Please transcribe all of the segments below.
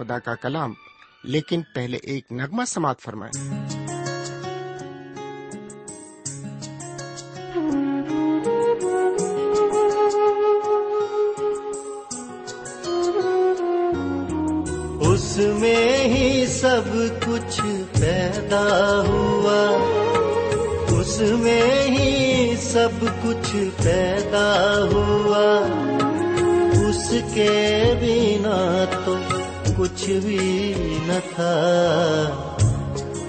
خدا کا کلام، لیکن پہلے ایک نغمہ سماعت فرمائیں۔ اس میں ہی سب کچھ پیدا ہوا۔ اس میں ہی سب کچھ پیدا ہوا۔ اس کے بنا تو کچھ بھی نہ تھا۔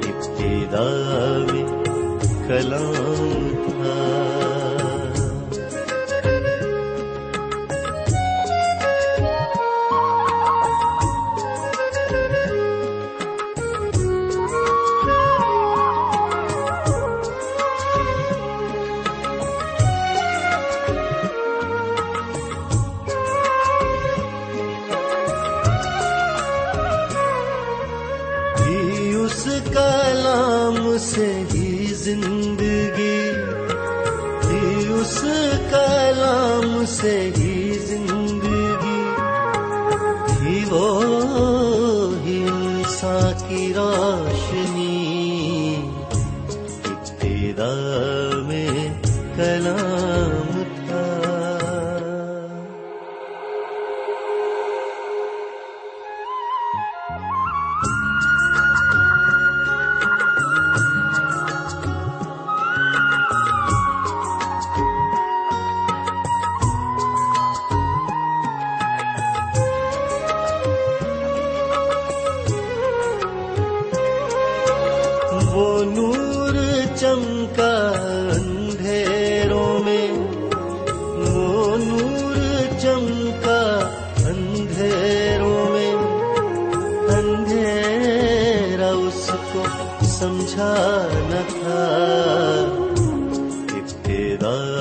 ابتدا میں کلام تھا۔ وہ ہنسا کی روشنی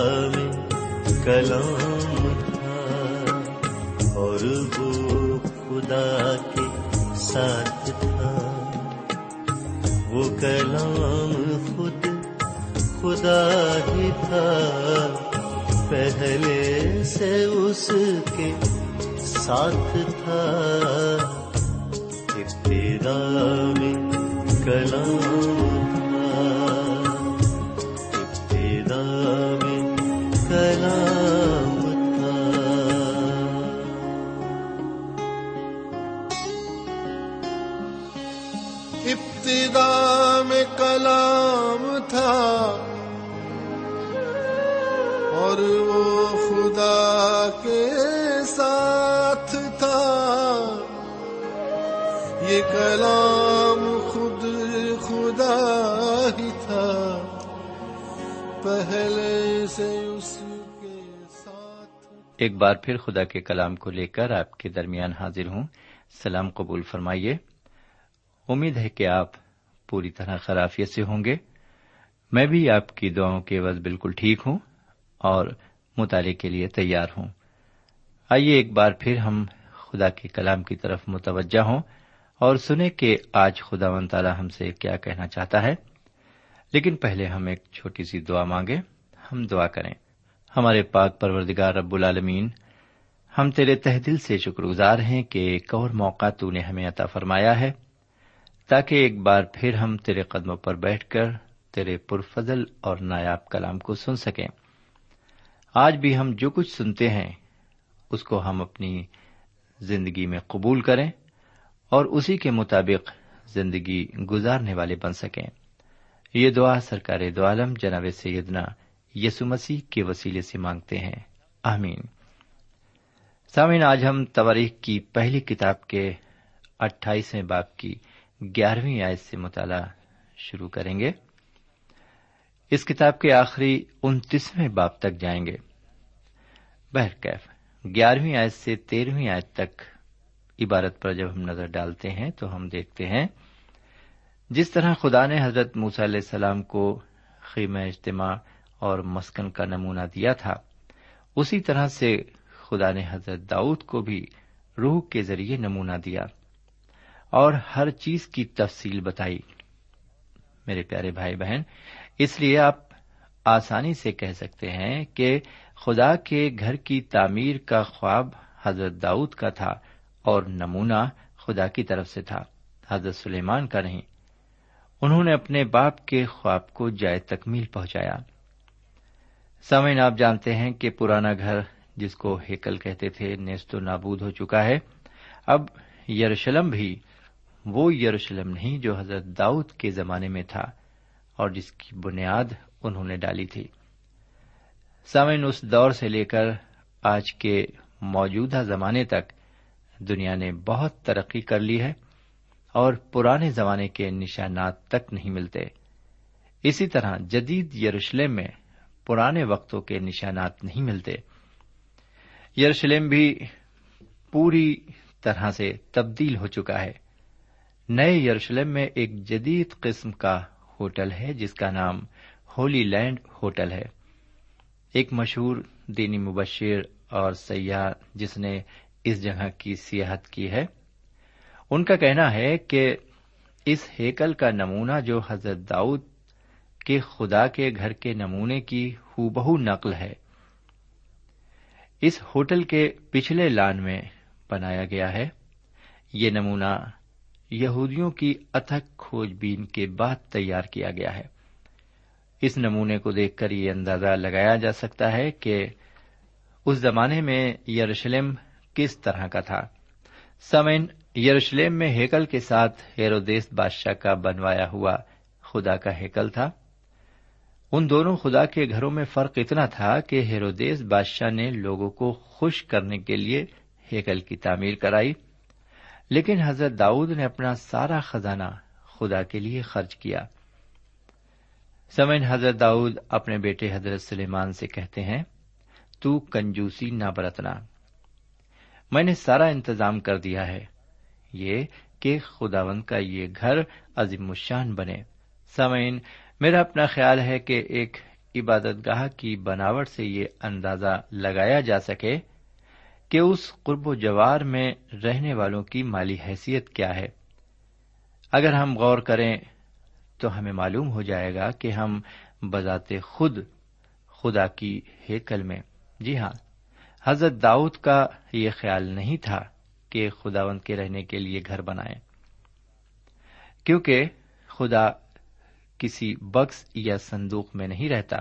میں کلام تھا اور وہ خدا کے ساتھ تھا۔ وہ کلام خود خدا ہی تھا۔ پہلے سے اس کے ساتھ تھا۔ ابتدا میں کلام پہلے سے اس کے ساتھ۔ ایک بار پھر خدا کے کلام کو لے کر آپ کے درمیان حاضر ہوں۔ سلام قبول فرمائیے۔ امید ہے کہ آپ پوری طرح خرافیت سے ہوں گے۔ میں بھی آپ کی دعاؤں کے عوض بالکل ٹھیک ہوں اور مطالعے کے لیے تیار ہوں۔ آئیے ایک بار پھر ہم خدا کے کلام کی طرف متوجہ ہوں اور سنیں کہ آج خدا و تعالی ہم سے کیا کہنا چاہتا ہے۔ لیکن پہلے ہم ایک چھوٹی سی دعا مانگے ہم دعا کریں۔ ہمارے پاک پروردگار رب العالمین، ہم تیرے تہ دل سے شکر گزار ہیں کہ ایک اور موقع تو نے ہمیں عطا فرمایا ہے، تاکہ ایک بار پھر ہم تیرے قدموں پر بیٹھ کر تیرے پرفضل اور نایاب کلام کو سن سکیں۔ آج بھی ہم جو کچھ سنتے ہیں، اس کو ہم اپنی زندگی میں قبول کریں اور اسی کے مطابق زندگی گزارنے والے بن سکیں۔ یہ دعا سرکار دو عالم جناب سیدنا یسو مسیح کے وسیلے سے مانگتے ہیں۔ آمین۔ سامعین، آج ہم تواریخ کی پہلی کتاب کے اٹھائیسویں باپ کی گیارہویں آیت سے مطالعہ شروع کریں گے۔ اس کتاب کے آخری انتیسویں باپ تک جائیں گے۔ بہرکیف گیارہویں آیت سے تیرہویں آیت تک عبارت پر جب ہم نظر ڈالتے ہیں تو ہم دیکھتے ہیں جس طرح خدا نے حضرت موسی علیہ السلام کو خیمہ اجتماع اور مسکن کا نمونہ دیا تھا، اسی طرح سے خدا نے حضرت داؤد کو بھی روح کے ذریعے نمونہ دیا اور ہر چیز کی تفصیل بتائی۔ میرے پیارے بھائی بہن، اس لیے آپ آسانی سے کہہ سکتے ہیں کہ خدا کے گھر کی تعمیر کا خواب حضرت داؤد کا تھا اور نمونہ خدا کی طرف سے تھا، حضرت سلیمان کا نہیں۔ انہوں نے اپنے باپ کے خواب کو جائے تکمیل پہنچایا۔ سمعین آپ جانتے ہیں کہ پرانا گھر جس کو ہیکل کہتے تھے، نیست و نابود ہو چکا ہے۔ اب یروشلم بھی وہ یروشلم نہیں جو حضرت داؤد کے زمانے میں تھا اور جس کی بنیاد انہوں نے ڈالی تھی۔ سامعین، اس دور سے لے کر آج کے موجودہ زمانے تک دنیا نے بہت ترقی کر لی ہے۔ اور پرانے زمانے کے نشانات تک نہیں ملتے۔ اسی طرح جدید یروشلم میں پرانے وقتوں کے نشانات نہیں ملتے۔ یروشلم بھی پوری طرح سے تبدیل ہو چکا ہے۔ نئے یروشلم میں ایک جدید قسم کا ہوٹل ہے جس کا نام ہولی لینڈ ہوٹل ہے۔ ایک مشہور دینی مبشر اور سیاح جس نے اس جگہ کی سیاحت کی ہے۔ ان کا کہنا ہے کہ اس ہیکل کا نمونہ جو حضرت داؤد کے خدا کے گھر کے نمونے کی ہو بہو نقل ہے، اس ہوٹل کے پچھلے لان میں بنایا گیا ہے۔ یہ نمونہ یہودیوں کی اتھک کھوج بین کے بعد تیار کیا گیا ہے۔ اس نمونے کو دیکھ کر یہ اندازہ لگایا جا سکتا ہے کہ اس زمانے میں یروشلم کس طرح کا تھا۔ سمین یروشلم میں ہیکل کے ساتھ ہیرودیس بادشاہ کا بنوایا ہوا خدا کا ہیکل تھا۔ ان دونوں خدا کے گھروں میں فرق اتنا تھا کہ ہیرودیس بادشاہ نے لوگوں کو خوش کرنے کے لیے ہیکل کی تعمیر کرائی۔ لیکن حضرت داؤد نے اپنا سارا خزانہ خدا کے لیے خرچ کیا۔ سمن حضرت داؤد اپنے بیٹے حضرت سلیمان سے کہتے ہیں، تو کنجوسی نہ برتنا میں نے سارا انتظام کر دیا ہے۔ یہ کہ خداون کا یہ گھر عظیم الشان بنے۔ سمعین میرا اپنا خیال ہے کہ ایک عبادت گاہ کی بناوٹ سے یہ اندازہ لگایا جا سکے کہ اس قرب و جوار میں رہنے والوں کی مالی حیثیت کیا ہے۔ اگر ہم غور کریں تو ہمیں معلوم ہو جائے گا کہ ہم بذات خود، خدا کی ہیکل میں۔ جی ہاں حضرت داؤد کا یہ خیال نہیں تھا۔ کہ خداوند کے رہنے کے لیے گھر بنائے کیونکہ خدا کسی بکس یا صندوق میں نہیں رہتا،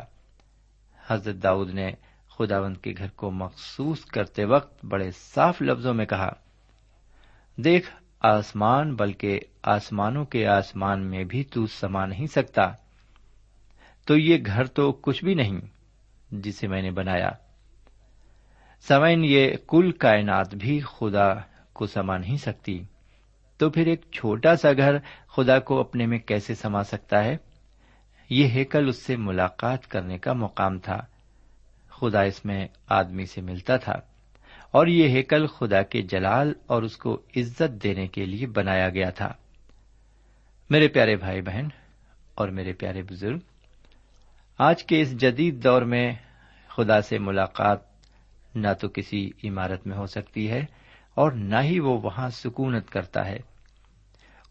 حضرت داؤد نے خداوند کے گھر کو مخصوص کرتے وقت بڑے صاف لفظوں میں کہا، دیکھ آسمان، بلکہ آسمانوں کے آسمان میں بھی تو سما نہیں سکتا۔ تو یہ گھر تو کچھ بھی نہیں جسے میں نے بنایا۔ سمین یہ کل کائنات بھی خدا کو سما نہیں سکتی۔ تو پھر ایک چھوٹا سا گھر خدا کو اپنے میں کیسے سما سکتا ہے؟ یہ ہیکل اس سے ملاقات کرنے کا مقام تھا۔ خدا اس میں آدمی سے ملتا تھا۔ اور یہ ہیکل خدا کے جلال اور اس کو عزت دینے کے لیے بنایا گیا تھا۔ میرے پیارے بھائی بہن اور میرے پیارے بزرگ، آج کے اس جدید دور میں خدا سے ملاقات نہ تو کسی عمارت میں ہو سکتی ہے۔ اور نہ ہی وہ وہاں سکونت کرتا ہے۔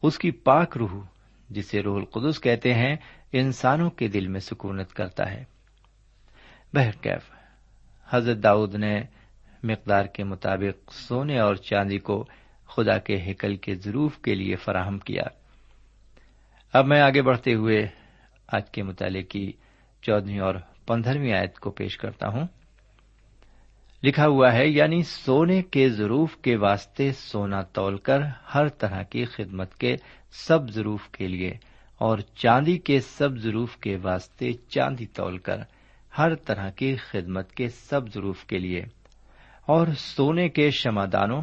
اس کی پاک روح، جسے روح القدس کہتے ہیں، انسانوں کے دل میں سکونت کرتا ہے۔ بہرکیف حضرت داؤد نے مقدار کے مطابق سونے اور چاندی کو خدا کے ہیکل کے ضرور کے لیے فراہم کیا۔ اب میں آگے بڑھتے ہوئے آج کے مطالعے کی چودہویں اور پندرہویں آیت کو پیش کرتا ہوں۔ لکھا ہوا ہے یعنی سونے کے ضرور کے واسطے سونا تول کر ہر طرح کی خدمت کے سب ضرور کے لیے، اور چاندی کے سب ضرور کے واسطے چاندی تول کر ہر طرح کی خدمت کے سب ضرور کے لیے۔ اور سونے کے شمادانوں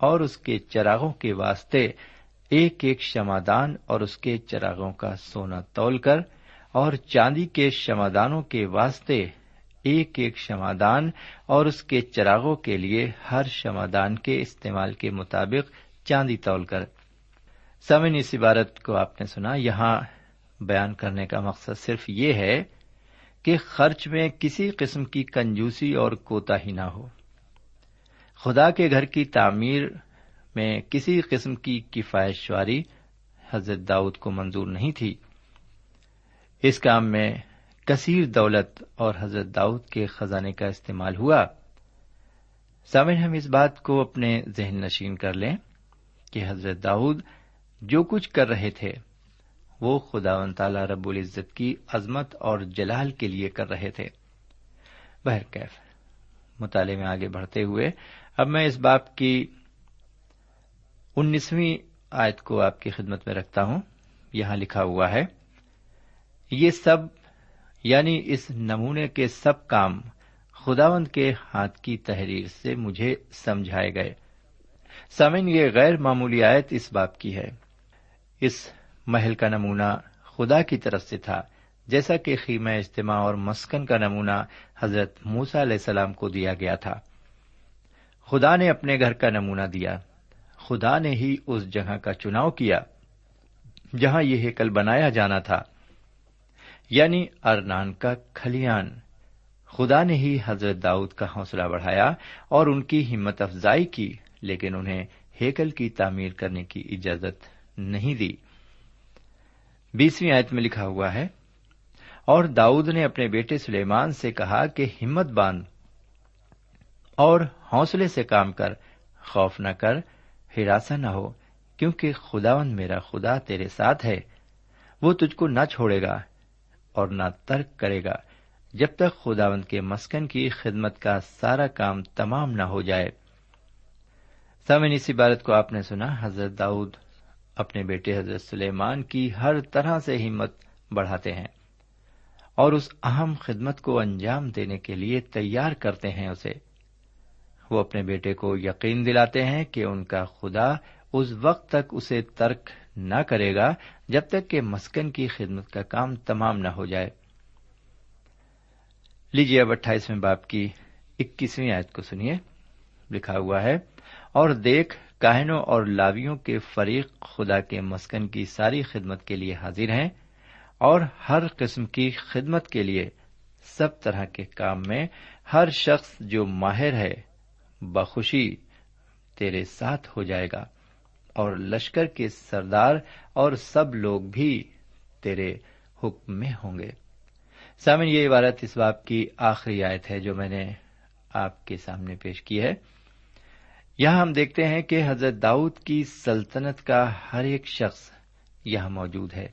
اور اس کے چراغوں کے واسطے ایک ایک شمادان اور اس کے چراغوں کا سونا تول کر، اور چاندی کے شمادانوں کے واسطے ایک ایک شمادان اور اس کے چراغوں کے لیے ہر شمادان کے استعمال کے مطابق چاندی تول کر۔ سمن اس عبارت کو آپ نے سنا۔ یہاں بیان کرنے کا مقصد صرف یہ ہے کہ خرچ میں کسی قسم کی کنجوسی اور کوتا ہی نہ ہو۔ خدا کے گھر کی تعمیر میں کسی قسم کی کفایت شواری حضرت داؤد کو منظور نہیں تھی۔ اس کام میں کثیر دولت اور حضرت داؤد کے خزانے کا استعمال ہوا۔ سامن ہم اس بات کو اپنے ذہن نشین کر لیں کہ حضرت داؤد جو کچھ کر رہے تھے، وہ خدا و تعالی رب العزت کی عظمت اور جلال کے لیے کر رہے تھے۔ بہرکیف مطالعے میں آگے بڑھتے ہوئے اب میں اس باپ کی انیسویں آیت کو آپ کی خدمت میں رکھتا ہوں۔ یہاں لکھا ہوا ہے، یہ سب یعنی اس نمونے کے سب کام خداوند کے ہاتھ کی تحریر سے مجھے سمجھائے گئے۔ سمن یہ غیر معمولی آیت اس باپ کی ہے۔ اس محل کا نمونہ خدا کی طرف سے تھا، جیسا کہ خیمہ اجتماع اور مسکن کا نمونہ حضرت موسا علیہ السلام کو دیا گیا تھا۔ خدا نے اپنے گھر کا نمونہ دیا۔ خدا نے ہی اس جگہ کا چناؤ کیا، جہاں یہ ہیکل بنایا جانا تھا۔ یعنی ارنان کا کھلیان۔ خدا نے ہی حضرت داؤد کا حوصلہ بڑھایا اور ان کی ہمت افزائی کی، لیکن انہیں ہیکل کی تعمیر کرنے کی اجازت نہیں دی۔ بیسویں آیت میں لکھا ہوا ہے، اور داؤد نے اپنے بیٹے سلیمان سے کہا کہ ہمت باندھ اور حوصلے سے کام کر، خوف نہ کر، ہراساں نہ ہو، کیونکہ خداون میرا خدا تیرے ساتھ ہے۔ وہ تجھ کو نہ چھوڑے گا۔ اور نہ ترک کرے گا جب تک خداوند کے مسکن کی خدمت کا سارا کام تمام نہ ہو جائے۔ سامن اس عبارت کو آپ نے سنا، حضرت داؤد اپنے بیٹے حضرت سلیمان کی ہر طرح سے ہمت بڑھاتے ہیں اور اس اہم خدمت کو انجام دینے کے لیے تیار کرتے ہیں اسے۔ وہ اپنے بیٹے کو یقین دلاتے ہیں کہ ان کا خدا اس وقت تک اسے ترک نہ کرے گا جب تک کہ مسکن کی خدمت کا کام تمام نہ ہو جائے۔ لیجیے اب اٹھائیسویں باپ کی اکیسویں آیت کو سنیے۔ لکھا ہوا ہے، اور دیکھ، کاہنوں اور لاویوں کے فریق خدا کے مسکن کی ساری خدمت کے لیے حاضر ہیں، اور ہر قسم کی خدمت کے لیے سب طرح کے کام میں ہر شخص جو ماہر ہے، بخوشی تیرے ساتھ ہو جائے گا۔ اور لشکر کے سردار اور سب لوگ بھی تیرے حکم میں ہوں گے۔ سامن یہ عبارت اس باپ کی آخری آیت ہے جو میں نے آپ کے سامنے پیش کی ہے۔ یہاں ہم دیکھتے ہیں کہ حضرت داؤد کی سلطنت کا ہر ایک شخص یہاں موجود ہے۔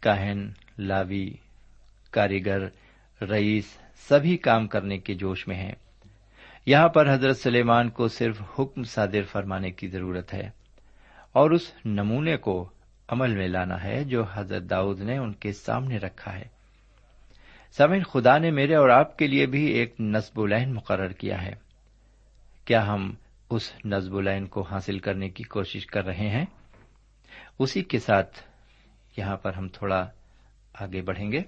کاہن، لاوی، کاریگر، رئیس، سبھی کام کرنے کے جوش میں ہیں۔ یہاں پر حضرت سلیمان کو صرف حکم صادر فرمانے کی ضرورت ہے۔ اور اس نمونے کو عمل میں لانا ہے جو حضرت داؤد نے ان کے سامنے رکھا ہے۔ سمن خدا نے میرے اور آپ کے لیے بھی ایک نصب العین مقرر کیا ہے۔ کیا ہم اس نصب العین کو حاصل کرنے کی کوشش کر رہے ہیں؟ اسی کے ساتھ یہاں پر ہم تھوڑا آگے بڑھیں گے۔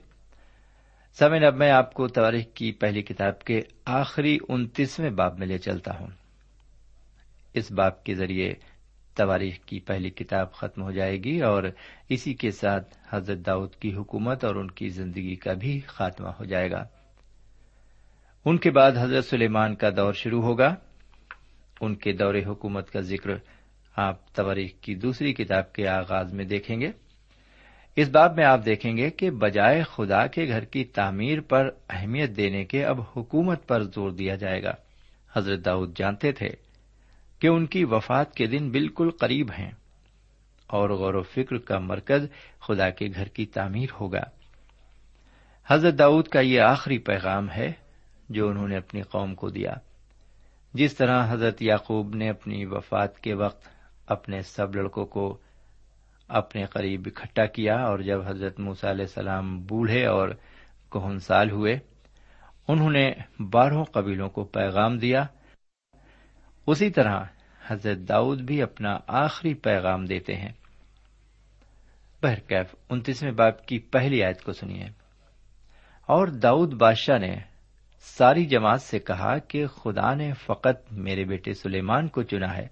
سمن اب میں آپ کو تاریخ کی پہلی کتاب کے آخری انتیسویں باب میں لے چلتا ہوں۔ اس باب کے ذریعے تواریخ کی پہلی کتاب ختم ہو جائے گی اور اسی کے ساتھ حضرت داؤد کی حکومت اور ان کی زندگی کا بھی خاتمہ ہو جائے گا۔ ان کے بعد حضرت سلیمان کا دور شروع ہوگا۔ ان کے دور حکومت کا ذکر آپ تواریخ کی دوسری کتاب کے آغاز میں دیکھیں گے۔ اس باب میں آپ دیکھیں گے کہ بجائے خدا کے گھر کی تعمیر پر اہمیت دینے کے اب حکومت پر زور دیا جائے گا۔ حضرت داؤد جانتے تھے۔ کہ ان کی وفات کے دن بالکل قریب ہیں۔ اور غور و فکر کا مرکز خدا کے گھر کی تعمیر ہوگا۔ حضرت داؤد کا یہ آخری پیغام ہے جو انہوں نے اپنی قوم کو دیا۔ جس طرح حضرت یعقوب نے اپنی وفات کے وقت اپنے سب لڑکوں کو اپنے قریب اکٹھا کیا اور جب حضرت موسیٰ علیہ السلام بوڑھے اور کوہن سال ہوئے، انہوں نے بارہوں قبیلوں کو پیغام دیا۔ اسی طرح حضرت داؤد بھی اپنا آخری پیغام دیتے ہیں۔ بہرکیف، انتیسویں باپ کی پہلی آیت کو سنیے۔ اور داؤد بادشاہ نے ساری جماعت سے کہا کہ خدا نے فقط میرے بیٹے سلیمان کو چنا ہے،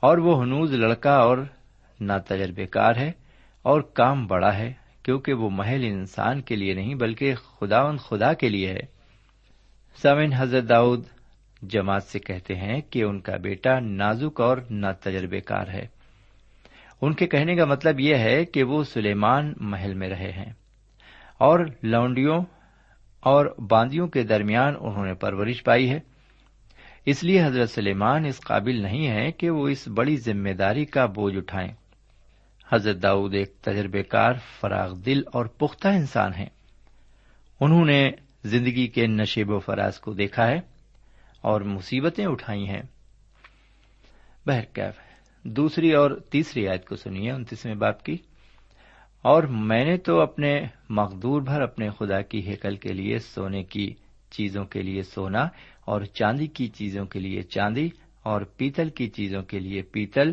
اور وہ ہنوز لڑکا اور نا تجربے کار ہے اور کام بڑا ہے، کیونکہ وہ محل انسان کے لیے نہیں بلکہ خدا خدا کے لیے ہے۔ سمن حضرت داؤد جماعت سے کہتے ہیں کہ ان کا بیٹا نازک اور نا تجربے کار ہے۔ ان کے کہنے کا مطلب یہ ہے کہ وہ سلیمان محل میں رہے ہیں اور لونڈیوں اور باندیوں کے درمیان انہوں نے پرورش پائی ہے۔ اس لیے حضرت سلیمان اس قابل نہیں ہے کہ وہ اس بڑی ذمہ داری کا بوجھ اٹھائیں۔ حضرت داؤد ایک تجربے کار فراغ دل اور پختہ انسان ہیں۔ انہوں نے زندگی کے نشیب و فراز کو دیکھا ہے۔ اور مصیبتیں اٹھائی ہیں۔ بہرکیف دوسری اور تیسری آیت کو سنیے، انتیسویں باپ کی۔ اور میں نے تو اپنے مقدور بھر اپنے خدا کی ہیکل کے لیے، سونے کی چیزوں کے لیے سونا اور چاندی کی چیزوں کے لیے چاندی اور پیتل کی چیزوں کے لیے پیتل،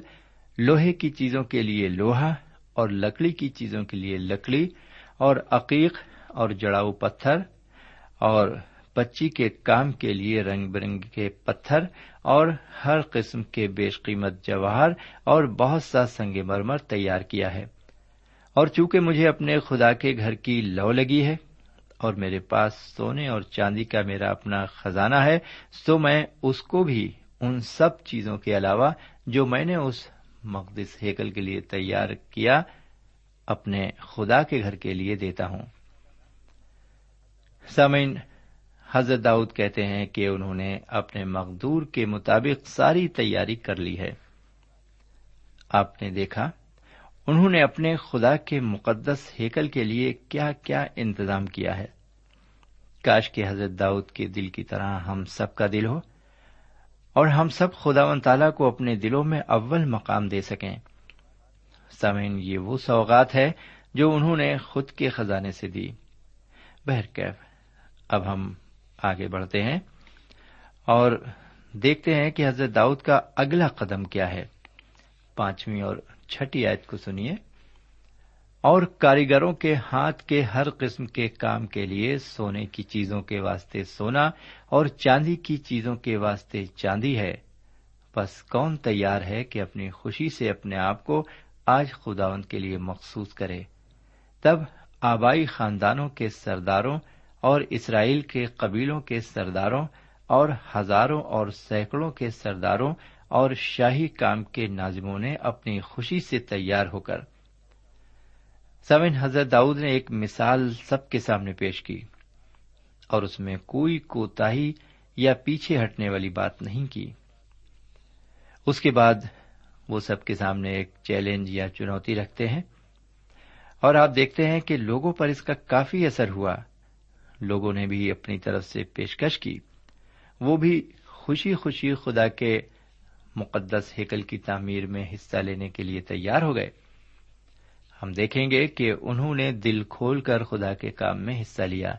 لوہے کی چیزوں کے لیے لوہا اور لکڑی کی چیزوں کے لیے لکڑی اور عقیق اور جڑاؤ پتھر اور پچی کے کام کے لیے رنگ برنگ کے پتھر اور ہر قسم کے بیش قیمت جواہر اور بہت سا سنگ مرمر تیار کیا ہے۔ اور چونکہ مجھے اپنے خدا کے گھر کی لو لگی ہے اور میرے پاس سونے اور چاندی کا میرا اپنا خزانہ ہے تو میں اس کو بھی، ان سب چیزوں کے علاوہ جو میں نے اس مقدس ہیکل کے لیے تیار کیا، اپنے خدا کے گھر کے لیے دیتا ہوں۔ سامعین حضرت داؤد کہتے ہیں کہ انہوں نے اپنے مقدور کے مطابق ساری تیاری کر لی ہے۔ آپ نے دیکھا، انہوں نے اپنے خدا کے مقدس ہیکل کے لیے کیا کیا انتظام کیا ہے۔ کاش کے حضرت داؤد کے دل کی طرح ہم سب کا دل ہو اور ہم سب خدا و تعالیٰ کو اپنے دلوں میں اول مقام دے سکیں۔ سمین یہ وہ سوگات ہے جو انہوں نے خود کے خزانے سے دی۔ بہرکیف، اب ہم آگے بڑھتے ہیں اور دیکھتے ہیں کہ حضرت داؤد کا اگلا قدم کیا ہے۔ پانچویں اور چھٹی آیت کو سنیے۔ اور کاریگروں کے ہاتھ کے ہر قسم کے کام کے لیے سونے کی چیزوں کے واسطے سونا اور چاندی کی چیزوں کے واسطے چاندی ہے۔ بس کون تیار ہے کہ اپنی خوشی سے اپنے آپ کو آج خداون کے لیے مخصوص کرے۔ تب آبائی خاندانوں کے سرداروں اور اسرائیل کے قبیلوں کے سرداروں اور ہزاروں اور سینکڑوں کے سرداروں اور شاہی کام کے ناظموں نے اپنی خوشی سے تیار ہو کر۔ سمن حضرت داؤد نے ایک مثال سب کے سامنے پیش کی اور اس میں کوئی کوتا یا پیچھے ہٹنے والی بات نہیں کی۔ اس کے بعد وہ سب کے سامنے ایک چیلنج یا چنوتی رکھتے ہیں اور آپ دیکھتے ہیں کہ لوگوں پر اس کا کافی اثر ہوا۔ لوگوں نے بھی اپنی طرف سے پیشکش کی۔ وہ بھی خوشی خوشی خدا کے مقدس ہیکل کی تعمیر میں حصہ لینے کے لیے تیار ہو گئے۔ ہم دیکھیں گے کہ انہوں نے دل کھول کر خدا کے کام میں حصہ لیا،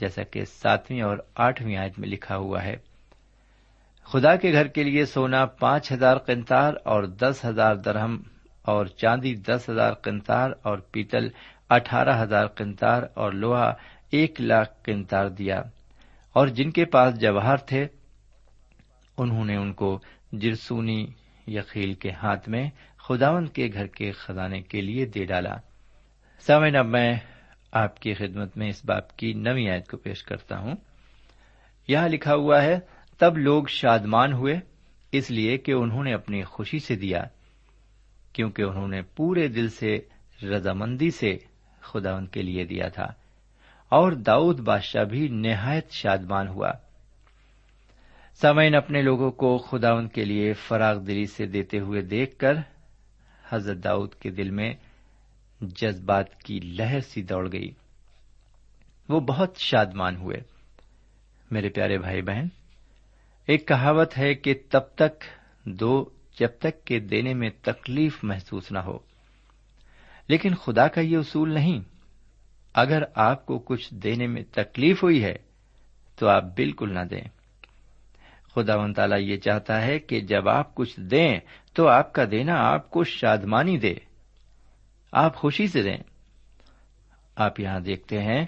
جیسا کہ ساتویں اور آٹھویں آیت میں لکھا ہوا ہے۔ خدا کے گھر کے لیے سونا پانچ ہزار قنتار اور دس ہزار درہم اور چاندی دس ہزار قنتار اور پیتل اٹھارہ ہزار قنتار اور لوہا ایک لاکھ قنتار دیا اور جن کے پاس جواہر تھے، انہوں نے ان کو جرسونی یقیل کے ہاتھ میں خداون کے گھر کے خزانے کے لیے دے ڈالا۔ سامن اب میں آپ کی خدمت میں اس باپ کی نوی آیت کو پیش کرتا ہوں۔ یہاں لکھا ہوا ہے، تب لوگ شادمان ہوئے، اس لیے کہ انہوں نے اپنی خوشی سے دیا، کیونکہ انہوں نے پورے دل سے رضامندی سے خداون کے لیے دیا تھا۔ اور داؤد بادشاہ بھی نہایت شادمان ہوا۔ سامعین، اپنے لوگوں کو خداون کے لیے فراغ دلی سے دیتے ہوئے دیکھ کر حضرت داؤد کے دل میں جذبات کی لہر سی دوڑ گئی۔ وہ بہت شادمان ہوئے۔ میرے پیارے بھائی بہن، ایک کہاوت ہے کہ تب تک دو جب تک کہ دینے میں تکلیف محسوس نہ ہو۔ لیکن خدا کا یہ اصول نہیں۔ اگر آپ کو کچھ دینے میں تکلیف ہوئی ہے، تو آپ بالکل نہ دیں۔ خدا و تعالیٰ یہ چاہتا ہے کہ جب آپ کچھ دیں، تو آپ کا دینا آپ کو شادمانی دے۔ آپ خوشی سے دیں۔ آپ یہاں دیکھتے ہیں،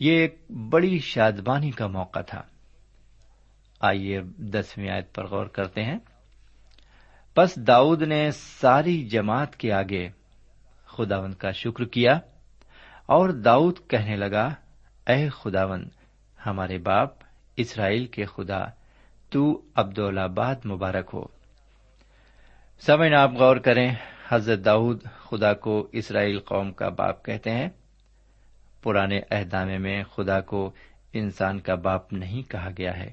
یہ ایک بڑی شادبانی کا موقع تھا۔ آئیے دسویں آیت پر غور کرتے ہیں۔ پس داؤد نے ساری جماعت کے آگے خداون کا شکر کیا۔ اور داؤد کہنے لگا، اے خداون ہمارے باپ اسرائیل کے خدا، تو عبدالآباد مبارک ہو۔ سمن آپ غور کریں، حضرت داؤد خدا کو اسرائیل قوم کا باپ کہتے ہیں۔ پرانے اہدامے میں خدا کو انسان کا باپ نہیں کہا گیا ہے۔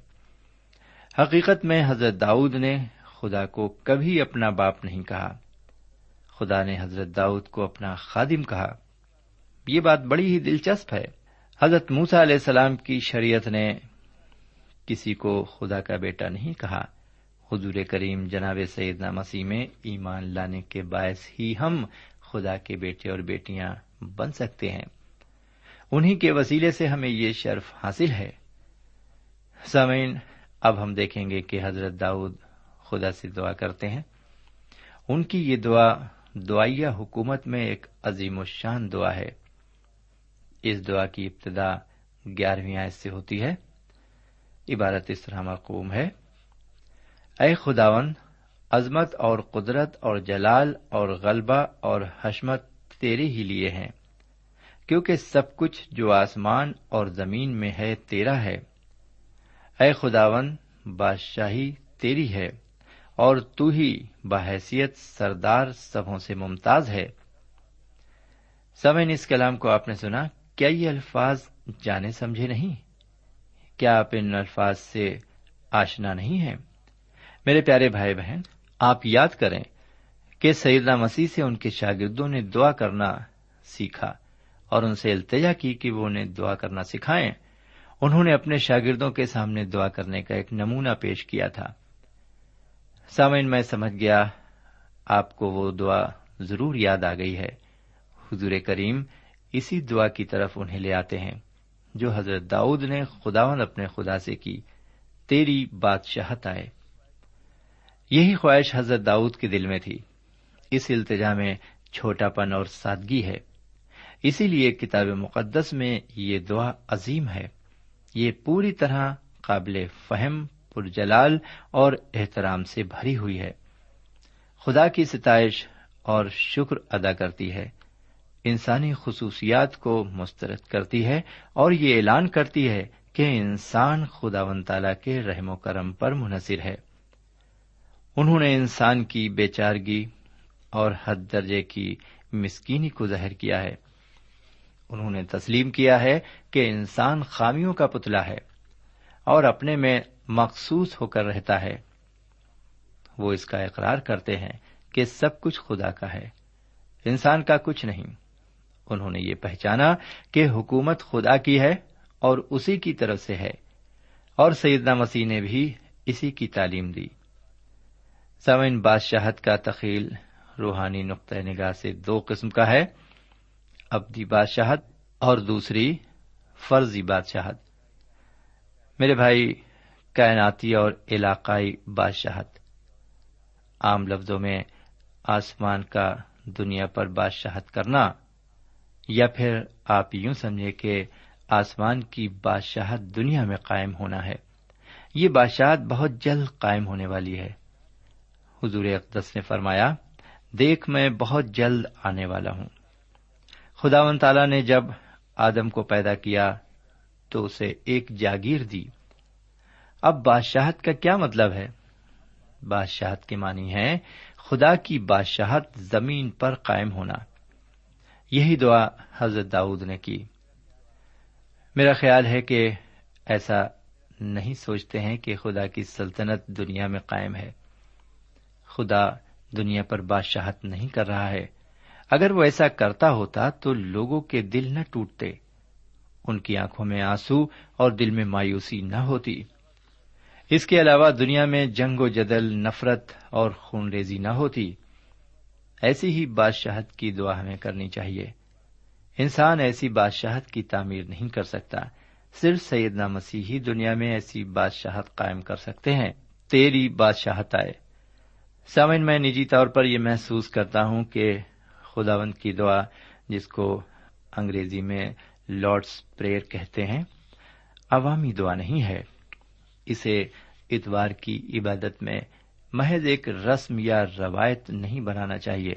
حقیقت میں حضرت داؤد نے خدا کو کبھی اپنا باپ نہیں کہا۔ خدا نے حضرت داؤد کو اپنا خادم کہا۔ یہ بات بڑی ہی دلچسپ ہے۔ حضرت موسا علیہ السلام کی شریعت نے کسی کو خدا کا بیٹا نہیں کہا۔ حضور کریم جناب سیدنا مسیح میں ایمان لانے کے باعث ہی ہم خدا کے بیٹے اور بیٹیاں بن سکتے ہیں۔ انہیں کے وسیلے سے ہمیں یہ شرف حاصل ہے۔ سامعین، اب ہم دیکھیں گے کہ حضرت داؤد خدا سے دعا کرتے ہیں۔ ان کی یہ دعا دعائیا حکومت میں ایک عظیم الشان دعا ہے۔ اس دعا کی ابتدا گیارہویں آیت سے ہوتی ہے۔ عبارت اس طرح مقوم ہے۔ اے خداون عظمت اور قدرت اور جلال اور غلبہ اور حشمت تیرے ہی لیے ہیں، کیونکہ سب کچھ جو آسمان اور زمین میں ہے تیرا ہے۔ اے خداون بادشاہی تیری ہے اور تو ہی بحیثیت سردار سبوں سے ممتاز ہے۔ سمین اس کلام کو آپ نے سنا کیا یہ الفاظ جانے سمجھے نہیں؟ کیا آپ ان الفاظ سے آشنا نہیں ہیں؟ میرے پیارے بھائی بہن، آپ یاد کریں کہ سیدنا مسیح سے ان کے شاگردوں نے دعا کرنا سیکھا اور ان سے التجا کی کہ وہ انہیں دعا کرنا سکھائیں۔ انہوں نے اپنے شاگردوں کے سامنے دعا کرنے کا ایک نمونہ پیش کیا تھا۔ سامعین، میں سمجھ گیا آپ کو وہ دعا ضرور یاد آ گئی ہے۔ حضور کریم اسی دعا کی طرف انہیں لے آتے ہیں، جو حضرت داؤد نے خداون اپنے خدا سے کی، تیری بادشاہت آئے۔ یہی خواہش حضرت داؤد کے دل میں تھی۔ اس التجا میں چھوٹا پن اور سادگی ہے۔ اسی لیے کتاب مقدس میں یہ دعا عظیم ہے۔ یہ پوری طرح قابل فہم، پرجلال اور احترام سے بھری ہوئی ہے۔ خدا کی ستائش اور شکر ادا کرتی ہے۔ انسانی خصوصیات کو مسترد کرتی ہے اور یہ اعلان کرتی ہے کہ انسان خدا و تعالی کے رحم و کرم پر منحصر ہے۔ انہوں نے انسان کی بے چارگی اور حد درجے کی مسکینی کو ظاہر کیا ہے۔ انہوں نے تسلیم کیا ہے کہ انسان خامیوں کا پتلا ہے اور اپنے میں مخصوص ہو کر رہتا ہے۔ وہ اس کا اقرار کرتے ہیں کہ سب کچھ خدا کا ہے۔ انسان کا کچھ نہیں۔ انہوں نے یہ پہچانا کہ حکومت خدا کی ہے اور اسی کی طرف سے ہے۔ اور سیدنا مسیح نے بھی اسی کی تعلیم دی۔ سمن بادشاہت کا تخیل روحانی نقطۂ نگاہ سے دو قسم کا ہے۔ ابدی بادشاہت اور دوسری فرضی بادشاہت۔ میرے بھائی، کائناتی اور علاقائی بادشاہت۔ عام لفظوں میں آسمان کا دنیا پر بادشاہت کرنا یا پھر آپ یوں سمجھے کہ آسمان کی بادشاہت دنیا میں قائم ہونا ہے۔ یہ بادشاہت بہت جلد قائم ہونے والی ہے۔ حضور اقدس نے فرمایا، دیکھ میں بہت جلد آنے والا ہوں۔ خدا و تعالی نے جب آدم کو پیدا کیا تو اسے ایک جاگیر دی۔ اب بادشاہت کا کیا مطلب ہے؟ بادشاہت کے معنی ہے خدا کی بادشاہت زمین پر قائم ہونا۔ یہی دعا حضرت داؤد نے کی۔ میرا خیال ہے کہ ایسا نہیں سوچتے ہیں کہ خدا کی سلطنت دنیا میں قائم ہے۔ خدا دنیا پر بادشاہت نہیں کر رہا ہے۔ اگر وہ ایسا کرتا ہوتا تو لوگوں کے دل نہ ٹوٹتے۔ ان کی آنکھوں میں آنسو اور دل میں مایوسی نہ ہوتی۔ اس کے علاوہ دنیا میں جنگ و جدل، نفرت اور خون ریزی نہ ہوتی۔ ایسی ہی بادشاہت کی دعا ہمیں کرنی چاہیے۔ انسان ایسی بادشاہت کی تعمیر نہیں کر سکتا۔ صرف سیدنا مسیحی دنیا میں ایسی بادشاہت قائم کر سکتے ہیں۔ تیری بادشاہت آئے۔ سامن میں نجی طور پر یہ محسوس کرتا ہوں کہ خداوند کی دعا جس کو انگریزی میں لارڈس پریئر کہتے ہیں، عوامی دعا نہیں ہے۔ اسے اتوار کی عبادت میں محض ایک رسم یا روایت نہیں بنانا چاہیے۔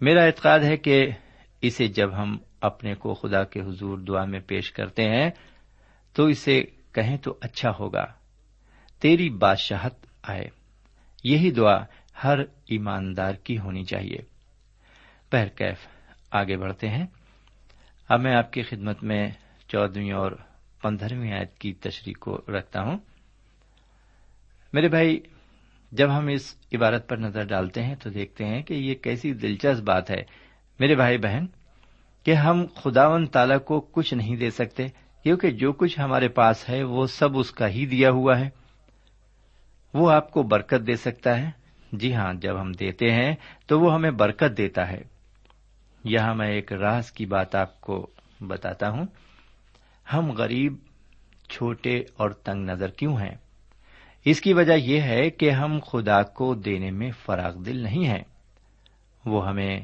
میرا اعتقاد ہے کہ اسے جب ہم اپنے کو خدا کے حضور دعا میں پیش کرتے ہیں، تو اسے کہیں تو اچھا ہوگا۔ تیری بادشاہت آئے۔ یہی دعا ہر ایماندار کی ہونی چاہیے۔ پہر کیف، آگے بڑھتے ہیں۔ اب میں آپ کی خدمت میں چودہویں اور پندرہویں آیت کی تشریح کو رکھتا ہوں۔ میرے بھائی جب ہم اس عبارت پر نظر ڈالتے ہیں تو دیکھتے ہیں کہ یہ کیسی دلچسپ بات ہے۔ میرے بھائی بہن، کہ ہم خداون تالا کو کچھ نہیں دے سکتے، کیونکہ جو کچھ ہمارے پاس ہے وہ سب اس کا ہی دیا ہوا ہے۔ وہ آپ کو برکت دے سکتا ہے۔ جی ہاں جب ہم دیتے ہیں تو وہ ہمیں برکت دیتا ہے۔ یہاں میں ایک راز کی بات آپ کو بتاتا ہوں۔ ہم غریب، چھوٹے اور تنگ نظر کیوں ہیں؟ اس کی وجہ یہ ہے کہ ہم خدا کو دینے میں فراغ دل نہیں ہیں۔ وہ ہمیں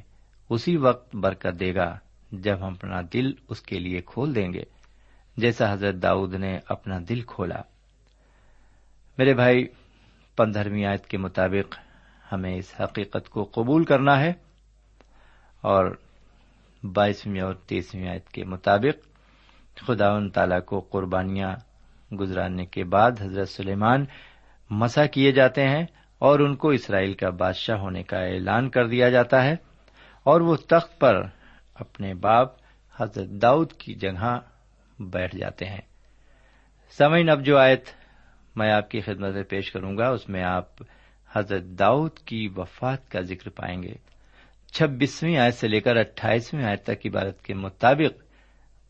اسی وقت برکت دے گا جب ہم اپنا دل اس کے لیے کھول دیں گے، جیسا حضرت داؤد نے اپنا دل کھولا۔ میرے بھائی، پندرہویں آیت کے مطابق ہمیں اس حقیقت کو قبول کرنا ہے اور بائیسویں اور تیسویں آیت کے مطابق خدا ان تعالی کو قربانیاں گزرانے کے بعد حضرت سلیمان مسا کیے جاتے ہیں اور ان کو اسرائیل کا بادشاہ ہونے کا اعلان کر دیا جاتا ہے اور وہ تخت پر اپنے باپ حضرت داؤد کی جگہ بیٹھ جاتے ہیں۔ سمعین، اب جو آیت میں آپ کی خدمت میں پیش کروں گا، اس میں آپ حضرت داؤد کی وفات کا ذکر پائیں گے۔ چھبیسویں آیت سے لے کر اٹھائیسویں آیت تک عبادت کے مطابق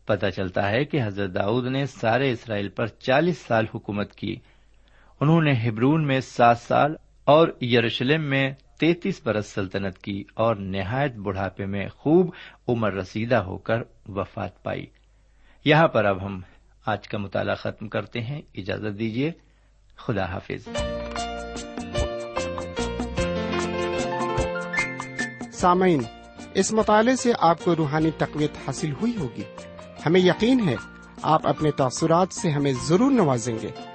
پتہ چلتا ہے کہ حضرت داؤد نے سارے اسرائیل پر چالیس سال حکومت کی۔ انہوں نے ہبرون میں سات سال اور یروشلم میں تینتیس برس سلطنت کی اور نہایت بڑھاپے میں خوب عمر رسیدہ ہو کر وفات پائی۔ یہاں پر اب ہم آج کا مطالعہ ختم کرتے ہیں۔ اجازت دیجیے۔ خدا حافظ۔ سامعین، اس مطالعے سے آپ کو روحانی تقویت حاصل ہوئی ہوگی۔ ہمیں یقین ہے، آپ اپنے تاثرات سے ہمیں ضرور نوازیں گے۔